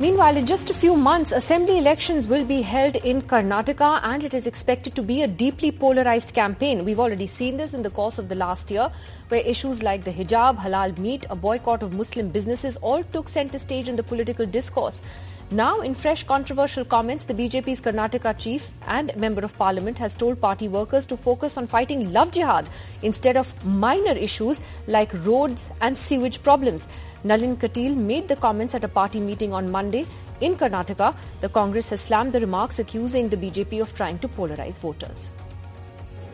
Meanwhile, in just a few months, assembly elections will be held in Karnataka and it is expected to be a deeply polarized campaign. We've already seen this in the course of the last year, where issues like the hijab, halal meat, a boycott of Muslim businesses all took center stage in the political discourse. Now, in fresh controversial comments, the BJP's Karnataka chief and member of parliament has told party workers to focus on fighting love jihad instead of minor issues like roads and sewage problems. Nalin Katil made the comments at a party meeting on Monday in Karnataka. The Congress has slammed the remarks accusing the BJP of trying to polarize voters.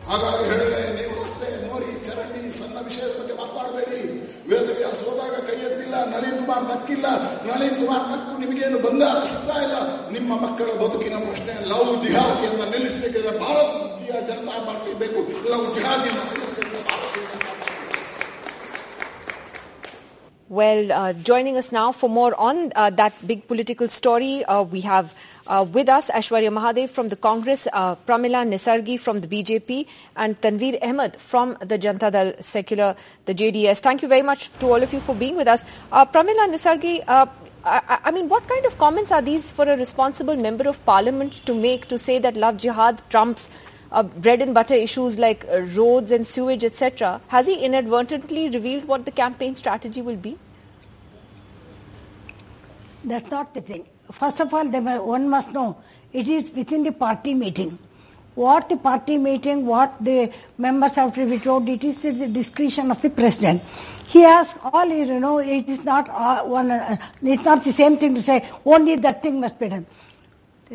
ಹಾಗಾಗಿ ಹೇಳಿದೆ ನೀವು ರಸ್ತೆ ಮೋರಿ ಚರಂಡಿ ಸಣ್ಣ ವಿಷಯದ ಬಗ್ಗೆ ಮಾತನಾಡಬೇಡಿ ವೇದವ್ಯಾಸ ಹೋದಾಗ ಕೈ ಎತ್ತಿಲ್ಲ ನಳಿನ್ ಕುಮಾರ್ ನಕ್ಕಿಲ್ಲ ನಳಿನ್ ಕುಮಾರ್ ನಕ್ಕು ನಿಮಗೇನು ಬಂಗಾರ ಸಿಗ್ತಾ ಇಲ್ಲ ನಿಮ್ಮ ಮಕ್ಕಳ ಬದುಕಿನ ಪ್ರಶ್ನೆ ಲವ್ ಜಿಹಾದಿಯನ್ನ ನಿಲ್ಲಿಸಬೇಕಿದ್ರೆ ಭಾರತೀಯ ಜನತಾ ಪಾರ್ಟಿ ಬೇಕು love ಜಿಹಾದಿಯನ್ನು Well, uh, joining us now for more on uh, that big political story, uh, we have uh, with us Aishwarya Mahadev from the Congress, uh, Pramila Nesargi from the BJP, and Tanveer Ahmed from the Janta Dal Secular, the JDS. Thank you very much to all of you for being with us. Uh, Pramila Nesargi, I, I mean, what kind of comments are these for a responsible member of parliament to make to say that love jihad trumps uh, bread and butter issues like uh, roads and sewage, etc. Has he inadvertently revealed what the campaign strategy will be? That's not the thing. First of all, one must know it is within the party meeting. What the party meeting, what the members have to be told, it is at the discretion of the president. He has all, you know, it is not uh, one, uh, it's not the same thing to say only that thing must be done.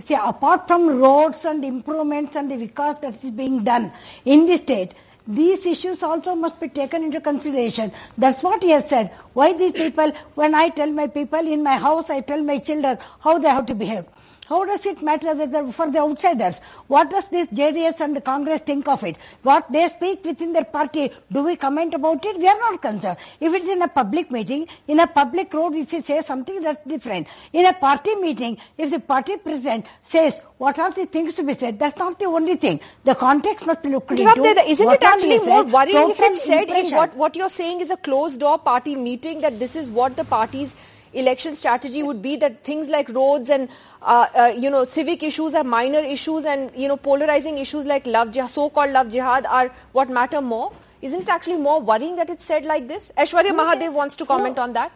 See, apart from roads and improvements and the vikas that is being done in the state, these issues also must be taken into consideration. That's what he has said. Why these people, when I tell my people in my house, I tell my children how they have to behave. How does it matter whether for the outsiders? What does this JDS and the Congress think of it? What they speak within their party, do we comment about it? We are not concerned. If it's in a public meeting, in a public road, if you say something that's different. In a party meeting, if the party president says what are the things to be said, that's not the only thing. The context must be looked into. there. Isn't What it actually more worrying if it's said in what, what you're saying is a closed door party meeting that this is what the party's election strategy would be that things like roads and uh, uh, you know civic issues are minor issues and you know polarizing issues like love jihad, so-called love jihad are what matter more isn't it actually more worrying that it's said like this Aishwarya Mahadev wants to comment on that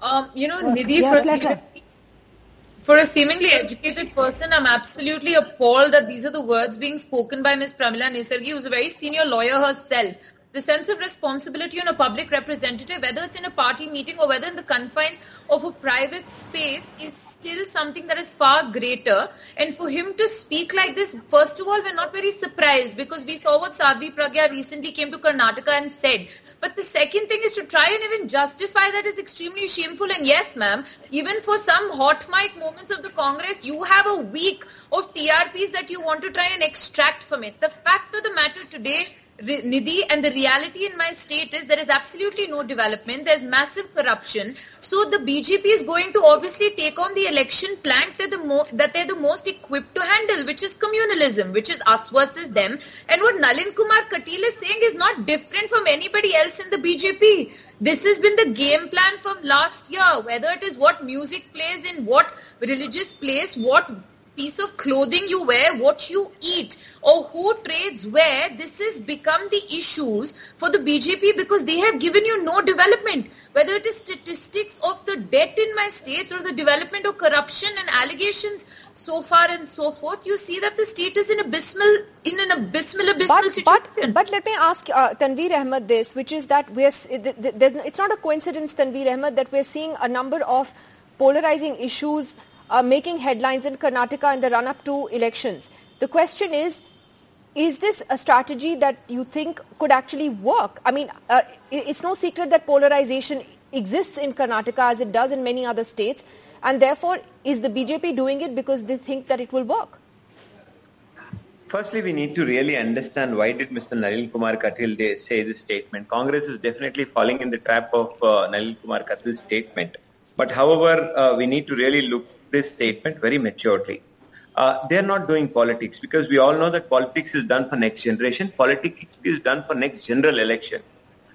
Um, you know, Nidhi, yeah, for, let her. for a seemingly educated person, I'm absolutely appalled that these are the words being spoken by Ms. Pramila Nesargi, who's a very senior lawyer herself. The sense of responsibility on a public representative, whether it's in a party meeting or whether in the confines of a private space, is still something that is far greater. And for him to speak like this, first of all, we're not very surprised because we saw what Sadhvi Pragya recently came to Karnataka and said. But the second thing is to try and even justify that is extremely shameful. And yes, ma'am, even for some hot mic moments of the Congress, you have a week of TRPs that you want to try and extract from it. The fact of the matter today, Nidhi, and the reality in my state is there is absolutely no development. There's massive corruption. So the BJP is going to obviously take on the election plank that, the mo- that they're the most equipped to handle, which is communalism, which is us versus them. And what Nalin Kumar Katil is saying is not different from anybody else in the BJP. This has been the game plan from last year, whether it is what music plays in what religious place, what piece of clothing you wear, what you eat, or who trades where, this has become the issues for the BJP because they have given you no development. Whether it is statistics of the debt in my state or the development of corruption and allegations so far and so forth, you see that the state is in abysmal, in an abysmal, abysmal but, situation. but, but let me ask uh, Tanveer Ahmed this, which is that we're, it's not a coincidence, Tanveer Ahmed, that we're seeing a number of polarizing issues making headlines in Karnataka in the run-up to elections. The question is, is this a strategy that you think could actually work? I mean, uh, it's no secret that polarization exists in Karnataka as it does in many other states. And therefore, is the BJP doing it because they think that it will work? Firstly, we need to really understand why did Mr. Nalin Kumar Katil say this statement. Congress is definitely falling in the trap of uh, Kumar Katil's statement. But however, uh, we need to really look this statement very maturely. Uh, they're not doing politics because we all know that politics is done for next generation. Politics is done for next general election.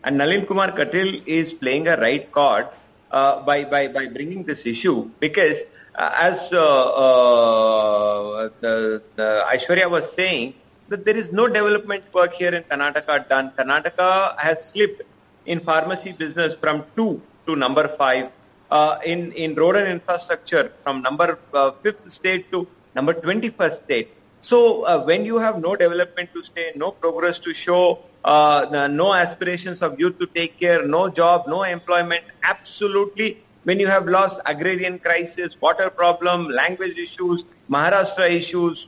And Nalin Kumar Katil is playing a right card uh, by, by, by bringing this issue because uh, as uh, the, the Aishwarya was saying, that there is no development work here in Karnataka done. Karnataka has slipped in pharmacy business from two to number five. Uh, in, in road and infrastructure from number uh, fifth state to number 21st state. So uh, when you have no development to stay, no progress to show, uh, no aspirations of youth to take care, no job, no employment, absolutely when you have lost agrarian crisis, water problem, language issues, Maharashtra issues,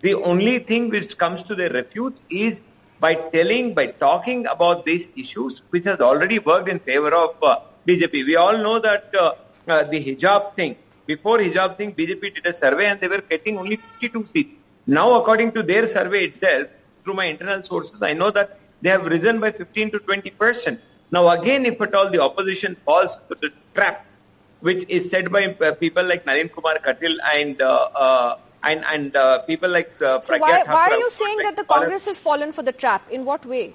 the only thing which comes to the refuge is by telling, by talking about these issues, which has already worked in favor of uh, BJP. We all know that uh, uh, the hijab thing, before hijab thing, BJP did a survey and they were getting only 52 seats. Now, according to their survey itself, through my internal sources, I know that they have risen by 15 to 20 percent. Now, again, if at all the opposition falls to the trap, which is said by uh, people like Nalin Kumar Katil and uh, uh, and and uh, people like uh, so why, why are you saying that the Congress has fallen for the trap? In what way?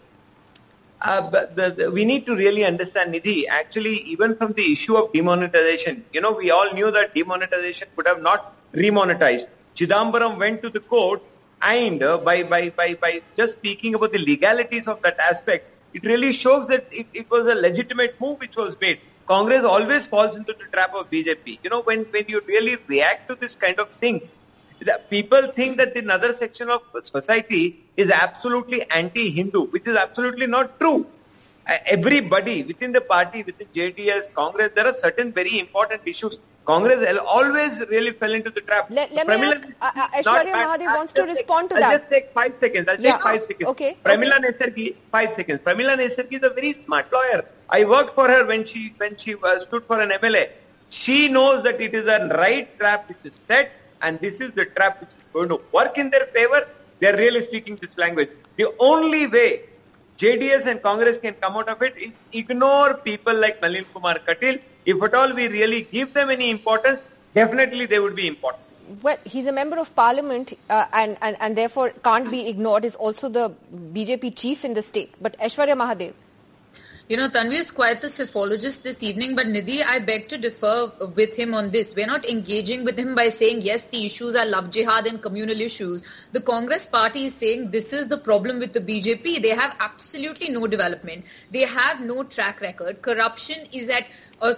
Uh, but the, the, we need to really understand, Nidhi, actually, even from the issue of demonetization, you know, we all knew that demonetization could have not remonetized. Chidambaram went to the court and uh, by, by, by, by just speaking about the legalities of that aspect, it really shows that it, it was a legitimate move which was made. Congress always falls into the trap of BJP. You know, when, when you really react to this kind of things, people think that the another section of society is absolutely anti-Hindu, which is absolutely not true. Everybody within the party, within JDS, Congress, there are certain very important issues. Congress always really fell into the trap. Let, let me ask, uh, uh Aishwarya Mahadev wants to respond take, to I'll that. just take five seconds. I'll yeah. take five seconds. Okay. Pramila okay. Nesargi, five seconds. Pramila Nesargi is a very smart lawyer. I worked for her when she when she uh, stood for an MLA. She knows that it is a right trap which is set and this is the trap which is going to work in their favor. They are really speaking this language. The only way JDS and Congress can come out of it is ignore people like Nalin Kumar Katil. If at all we really give them any importance, definitely they would be important. Well, he's a member of parliament uh, and, and, and therefore can't be ignored. Is also the BJP chief in the state. But Aishwarya Mahadev. You know, Tanveer is quite the psephologist this evening, but Nidhi, I beg to differ with him on this. We're not engaging with him by saying, yes, the issues are love jihad and communal issues. The Congress party is saying this is the problem with the BJP. They have absolutely no development. They have no track record. Corruption is at a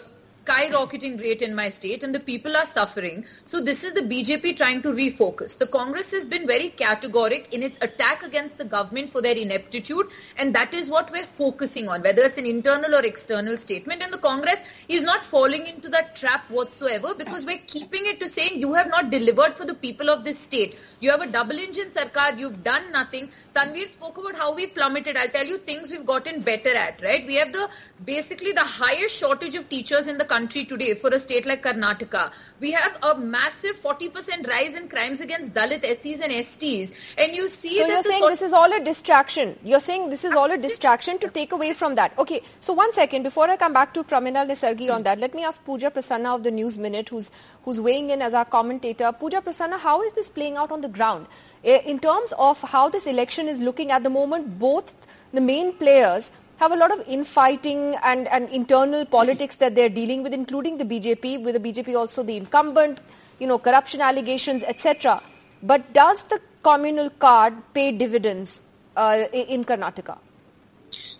skyrocketing rate in my state and the people are suffering. So this is the BJP trying to refocus. The Congress has been very categoric in its attack against the government for their ineptitude and that is what we're focusing on, whether it's an internal or external statement. And the Congress is not falling into that trap whatsoever because we're keeping it to saying you have not delivered for the people of this state. You have a double engine sarkar, you've done nothing. Tanveer spoke about how we plummeted. I'll tell you things we've gotten better at, right? We have the basically the highest shortage of teachers in the country today for a state like Karnataka. We have a massive 40% rise in crimes against Dalit SCs and STs. And you see So you're saying this is all a distraction. You're saying this is all a distraction to take away from that. Okay, so one second, before I come back to Pramila Nesargi on that, let me ask Pooja Prasanna of the News Minute, who's, who's weighing in as our commentator. Pooja Prasanna, how is this playing out on the ground? Eh, in terms of how this election is looking at the moment, both the main players have a lot of infighting and, and internal politics that they're dealing with, including the BJP, with the BJP also the incumbent, you know, corruption allegations, etc. But does the communal card pay dividends uh, in Karnataka?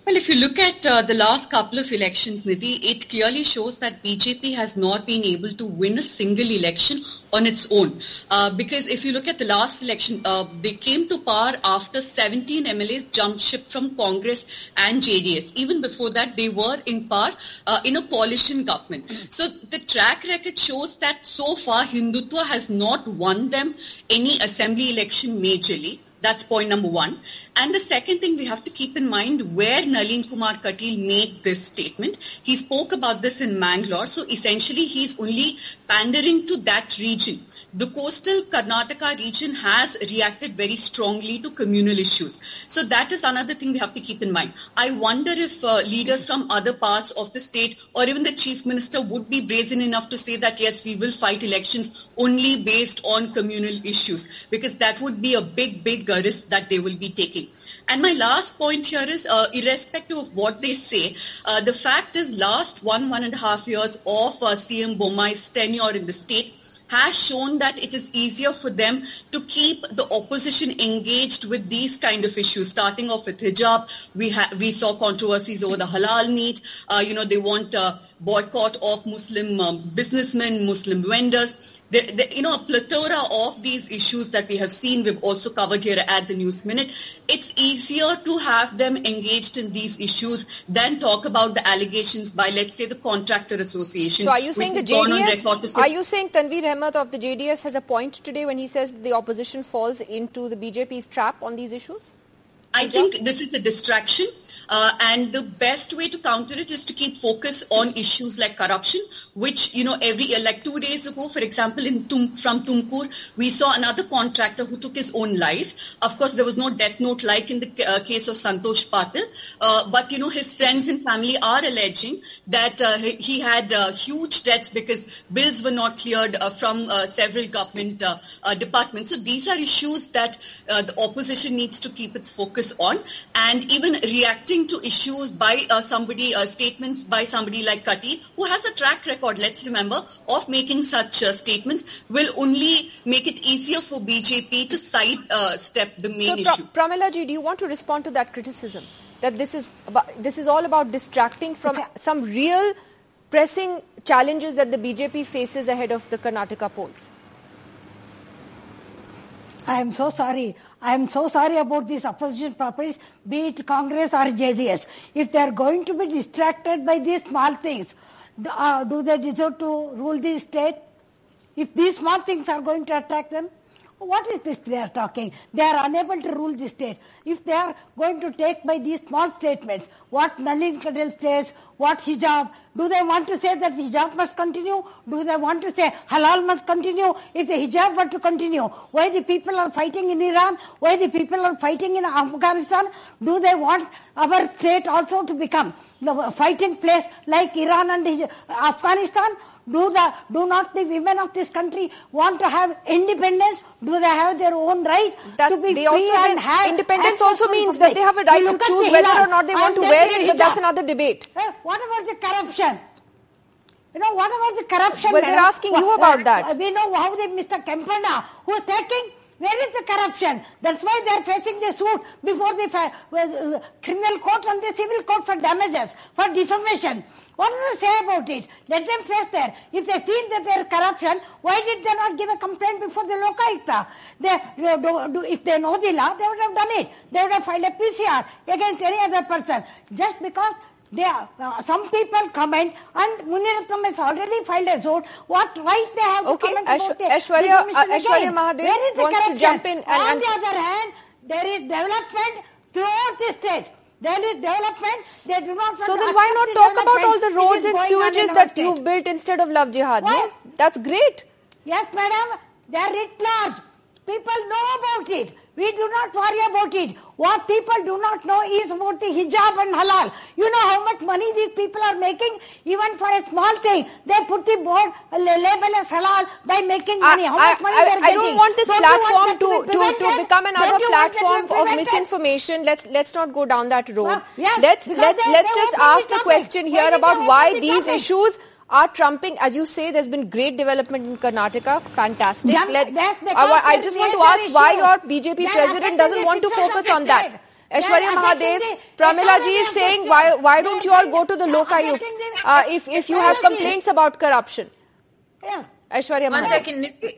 Well, if you look at uh, the last couple of elections, Nidhi, it clearly shows that BJP has not been able to win a single election on its own. Uh, because if you look at the last election, uh, they came to power after 17 MLAs jumped ship from Congress and JDS. Even before that, they were in power uh, in a coalition government. So the track record shows that so far Hindutva has not won them any assembly election majorly. That's point number one. And the second thing we have to keep in mind where Nalin Kumar Katil made this statement. He spoke about this in Mangalore. So essentially he's only pandering to that region. The coastal Karnataka region has reacted very strongly to communal issues. So that is another thing we have to keep in mind. I wonder if uh, leaders from other parts of the state or even the chief minister would be brazen enough to say that yes, we will fight elections only based on communal issues because that would be a big, big risk that they will be taking. And my last point here is, uh, irrespective of what they say, uh, the fact is last one, one and a half years of uh, CM Bommai's tenure in the state has shown that it is easier for them to keep the opposition engaged with these kind of issues, starting off with hijab. We, ha- we saw controversies over the halal meat. Uh, you know, they want a boycott of Muslim um, businessmen, Muslim vendors you know, a plethora of these issues that we have seen, we've also covered here at the News Minute. It's easier to have them engaged in these issues than talk about the allegations by, let's say, the Contractor Association. So are you saying the JDS, are you saying Tanveer Ahmed of the JDS has a point today when he says the opposition falls into the BJP's trap on these issues? I think this is a distraction. Uh, and the best way to counter it is to keep focus on issues like corruption, which, you know, every, uh, like two days ago, for example, in Tum, from Tumkur, we saw another contractor who took his own life. Of course, there was no death note like in the uh, case of Santosh Patil. Uh, but, you know, his friends and family are alleging that uh, he had uh, huge debts because bills were not cleared from several government departments. So these are issues that the opposition needs to keep its focus on and even reacting to issues by uh, somebody, uh, statements by somebody like Kati, who has a track record, let's remember, of making such uh, statements, will only make it easier for BJP to side uh, step the main so, issue. Pramila ji, do you want to respond to that criticism? That this is about, this is all about distracting from some real pressing challenges that the BJP faces ahead of the Karnataka polls? I am so sorry. I am so sorry about these opposition parties, be it Congress or JDS. If they are going to be distracted by these small things, uh, do they deserve to rule the state? If these small things are going to attract them, what is this they are talking? They are unable to rule the state. If they are going to take by these small statements, what Nalin Katil says, what hijab, do they want to say that hijab must continue? Do they want to say halal must continue? If the hijab were to continue, why the people are fighting in Iran? Why the people are fighting in Afghanistan? Do they want our state also to become the fighting place like Iran and Afghanistan? Do the do not the women of this country want to have independence? Do they have their own right that, to be free and have independence? Also means that they have a right to choose whether or not they want to wear it. But that's another debate. Hey, what about the corruption? You know, what about the corruption? Well, they're asking you about that. We know how the Mr. Kempanna, who is taking where is the corruption? That's why they are facing the suit before the uh, criminal court and the civil court for damages, for defamation. What do they say about it? Let them face there. If they feel that there is corruption, why did they not give a complaint before the Lokayukta? They, if they know the law, they would have done it. They would have filed a PCR against any other person. Just because they are, uh, some people comment and Muniratnam has already filed a suit. What right they have okay, to comment Ash- about the Aishwarya, uh, Aishwarya Mahadev Where is the corruption? to jump in. And, On and the other hand, there is development throughout the state. There is development. They do not. So then why not talk about all the roads and sewages that you've built instead of Love Jihad? No? That's great. Yes, madam. They are writ large. People know about it. We do not worry about it. What people do not know is about the hijab and halal. You know how much money these people are making? Even for a small thing, they put the board uh, label as halal by making money. How I, much money I, they are I getting? don't want this Don't platform want to, to, to, to become another platform of misinformation. Let's let's not go down that road. Well, yes, let's let's they- let's they just ask the topic. question here about why these topic? issues are trumping. As you say, there's been great development in Karnataka. Fantastic. Yeah, Let, that's because I, I just want to major ask why your BJP They're president doesn't want to system focus on that. Aishwarya Mahadev, affecting Pramila ji is saying why why don't you all go to the They're Lokayukt uh, if if you have complaints about corruption? Yeah. Aishwarya One Mahadev. second, Nidhi.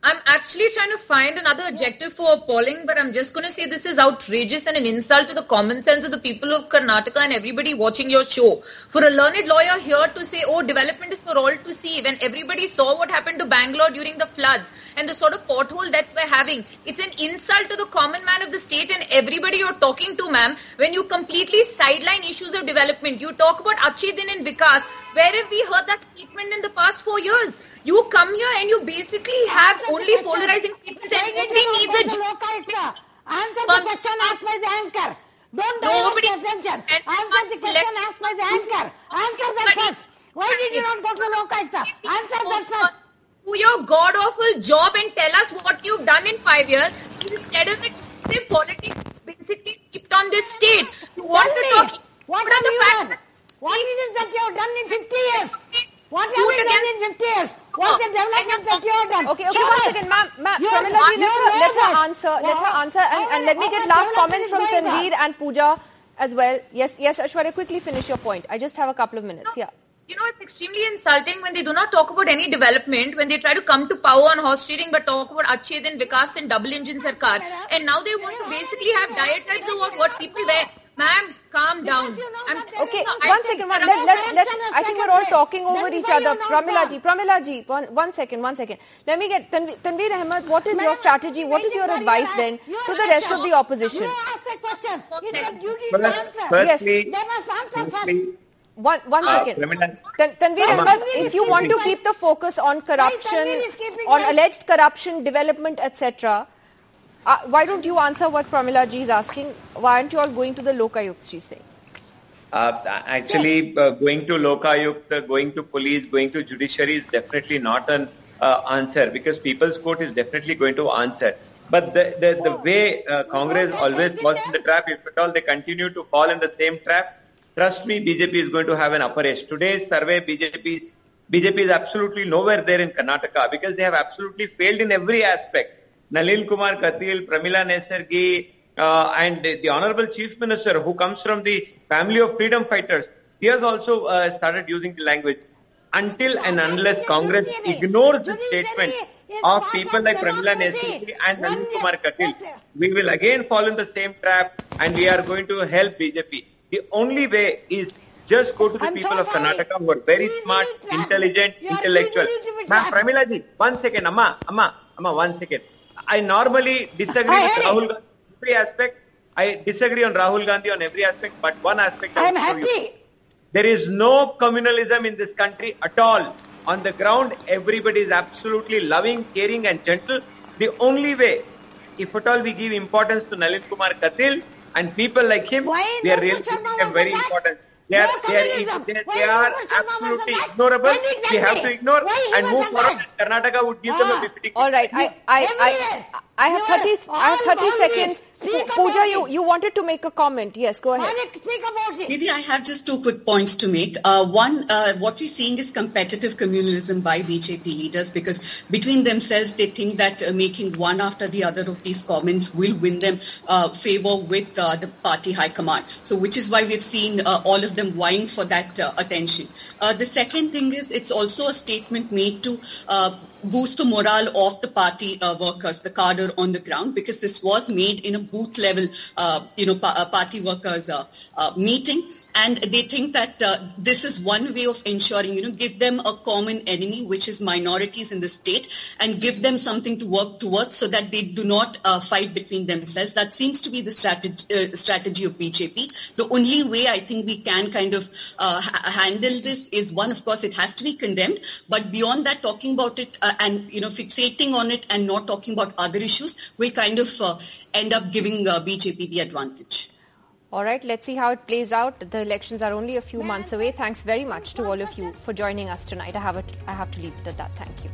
I'm, actually trying to find another adjective for appalling, but I'm just going to say this is outrageous and an insult to the common sense of the people of Karnataka and everybody watching your show. For a learned lawyer here to say, oh, development is for all to see, when everybody saw what happened to Bangalore during the floods and the sort of pothole that's we're having, it's an insult to the common man of the state and everybody you're talking to, ma'am, when you completely sideline issues of development. You talk about Achhe Din and Vikas. Where have we heard that statement in the past four years? You come here and you basically have Answer only polarizing statements and did nobody you not needs a to job. Lokayukta? Answer the question asked by the anchor. Don't divert Nobody- the attention. Answer the question asked by the anchor. Answer that first. Why did you not go to Lokayukta? Answer that first. Do your god awful job and tell us what you've done in five years instead of it basically politics on this state. You want to talk what about have the you fact done? What is it that you have done in 50 years? What have you done in 50 years? What's oh, the No, development that you have done? Okay, okay, Show one us. second, ma'am. ma'am You Pramila are- ji, you let her, let her that. answer. Let her answer, and, oh, and let me oh, get last comments from going? Tanveer and Pooja as well. Yes, yes, Aishwarya, quickly finish your point. I just have a couple of minutes. Yeah. You know, it's extremely insulting when they do not talk about any development, when they try to come to power on horse trading, but talk about Ached and Vikas and double engine Sarkar. And now they want to basically have diatribes about what what people wear. Ma'am, calm down. you know I'm- that there Okay, No, one think second. One, let, let, let, I think we're all talking over each other. Pramila ji, Pramila ji, one, one second, one second. Let me get Tanveer, Tanveer Ahmed. What is your strategy? What is your advice then your to the rest of the opposition? You ask the question. It's your second. duty to answer. firstly, They must answer first. One, one Uh, second. Pramila- Tan- Tanveer Ahmed, if is you want to keep the focus on corruption, Tanveer is keeping on alleged corruption, development, etc., uh, why don't you answer what Pramila ji is asking? Why aren't you all going to the Lokayukt, she's saying? Uh, actually, uh, going to Lokayukt, uh, going to police, going to judiciary is definitely not an uh, answer because People's Court is definitely going to answer. But the, the, the way uh, Congress always falls in the trap, if at all they continue to fall in the same trap, trust me, BJP is going to have an upper edge. Today's survey, BJP is, BJP is absolutely nowhere there in Karnataka because they have absolutely failed in every aspect. Nalin Kumar Katil, Pramila Nesargi, uh, and the, the Honorable Chief Minister who comes from the family of freedom fighters, he has also uh, started using the language. Until and unless Congress ignores the statement of people like Pramila Nesargi and Nalin Kumar Katil, we will again fall in the same trap and we are going to help BJP. The only way is just go to the I'm people so of. Karnataka who are very smart, intelligent, intellectual. easily to be Ma'am. Pramila ji, one second, Amma, Amma, Amma, one second. I normally disagree I with Rahul. Gandhi on every aspect. I disagree on Rahul Gandhi on every aspect, but one aspect I will show you. There is no communalism in this country at all. On the ground, everybody is absolutely loving, caring and gentle. The only way, if at all we give importance to Nalin Kumar Katil and people like him, Why we are really Sharma giving them was very attacked? important. They are, No they are, they, they are Nupur Sharma was absolutely ignorable. Why did that We have to ignore and move forward. Karnataka would give them Ah. a befitting. All right, I, I, I, Everywhere. I have 30, I have 30 seconds. speak Pooja, you, you wanted to make a comment. Yes, go ahead. Speak about it. Maybe I have just two quick points to make. Uh, one, uh, what we're seeing is competitive communalism by BJP leaders because between themselves they think that uh, making one after the other of these comments will win them uh, favor with uh, the party high command. So which is why we've seen uh, all of them vying for that uh, attention. Uh, the second thing is it's also a statement made to uh, boost the morale of the party uh, workers, the cadre on the ground, because this was made in a booth level, uh, you know, pa- uh, party workers uh, uh, meeting. And they think that uh, this is one way of ensuring, you know, give them a common enemy, which is minorities in the state, and give them something to work towards so that they do not uh, fight between themselves. That seems to be the strategy, uh, strategy of BJP. The only way I think we can kind of uh, ha- handle this is one, of course, it has to be condemned, but beyond that, talking about it uh, and you know fixating on it and not talking about other issues will kind of uh, end up giving BJP the advantage. All right, let's see how it plays out. The elections are only a few months away. Thanks very much to all of you for joining us tonight. I have, a, I have to leave it at that. Thank you.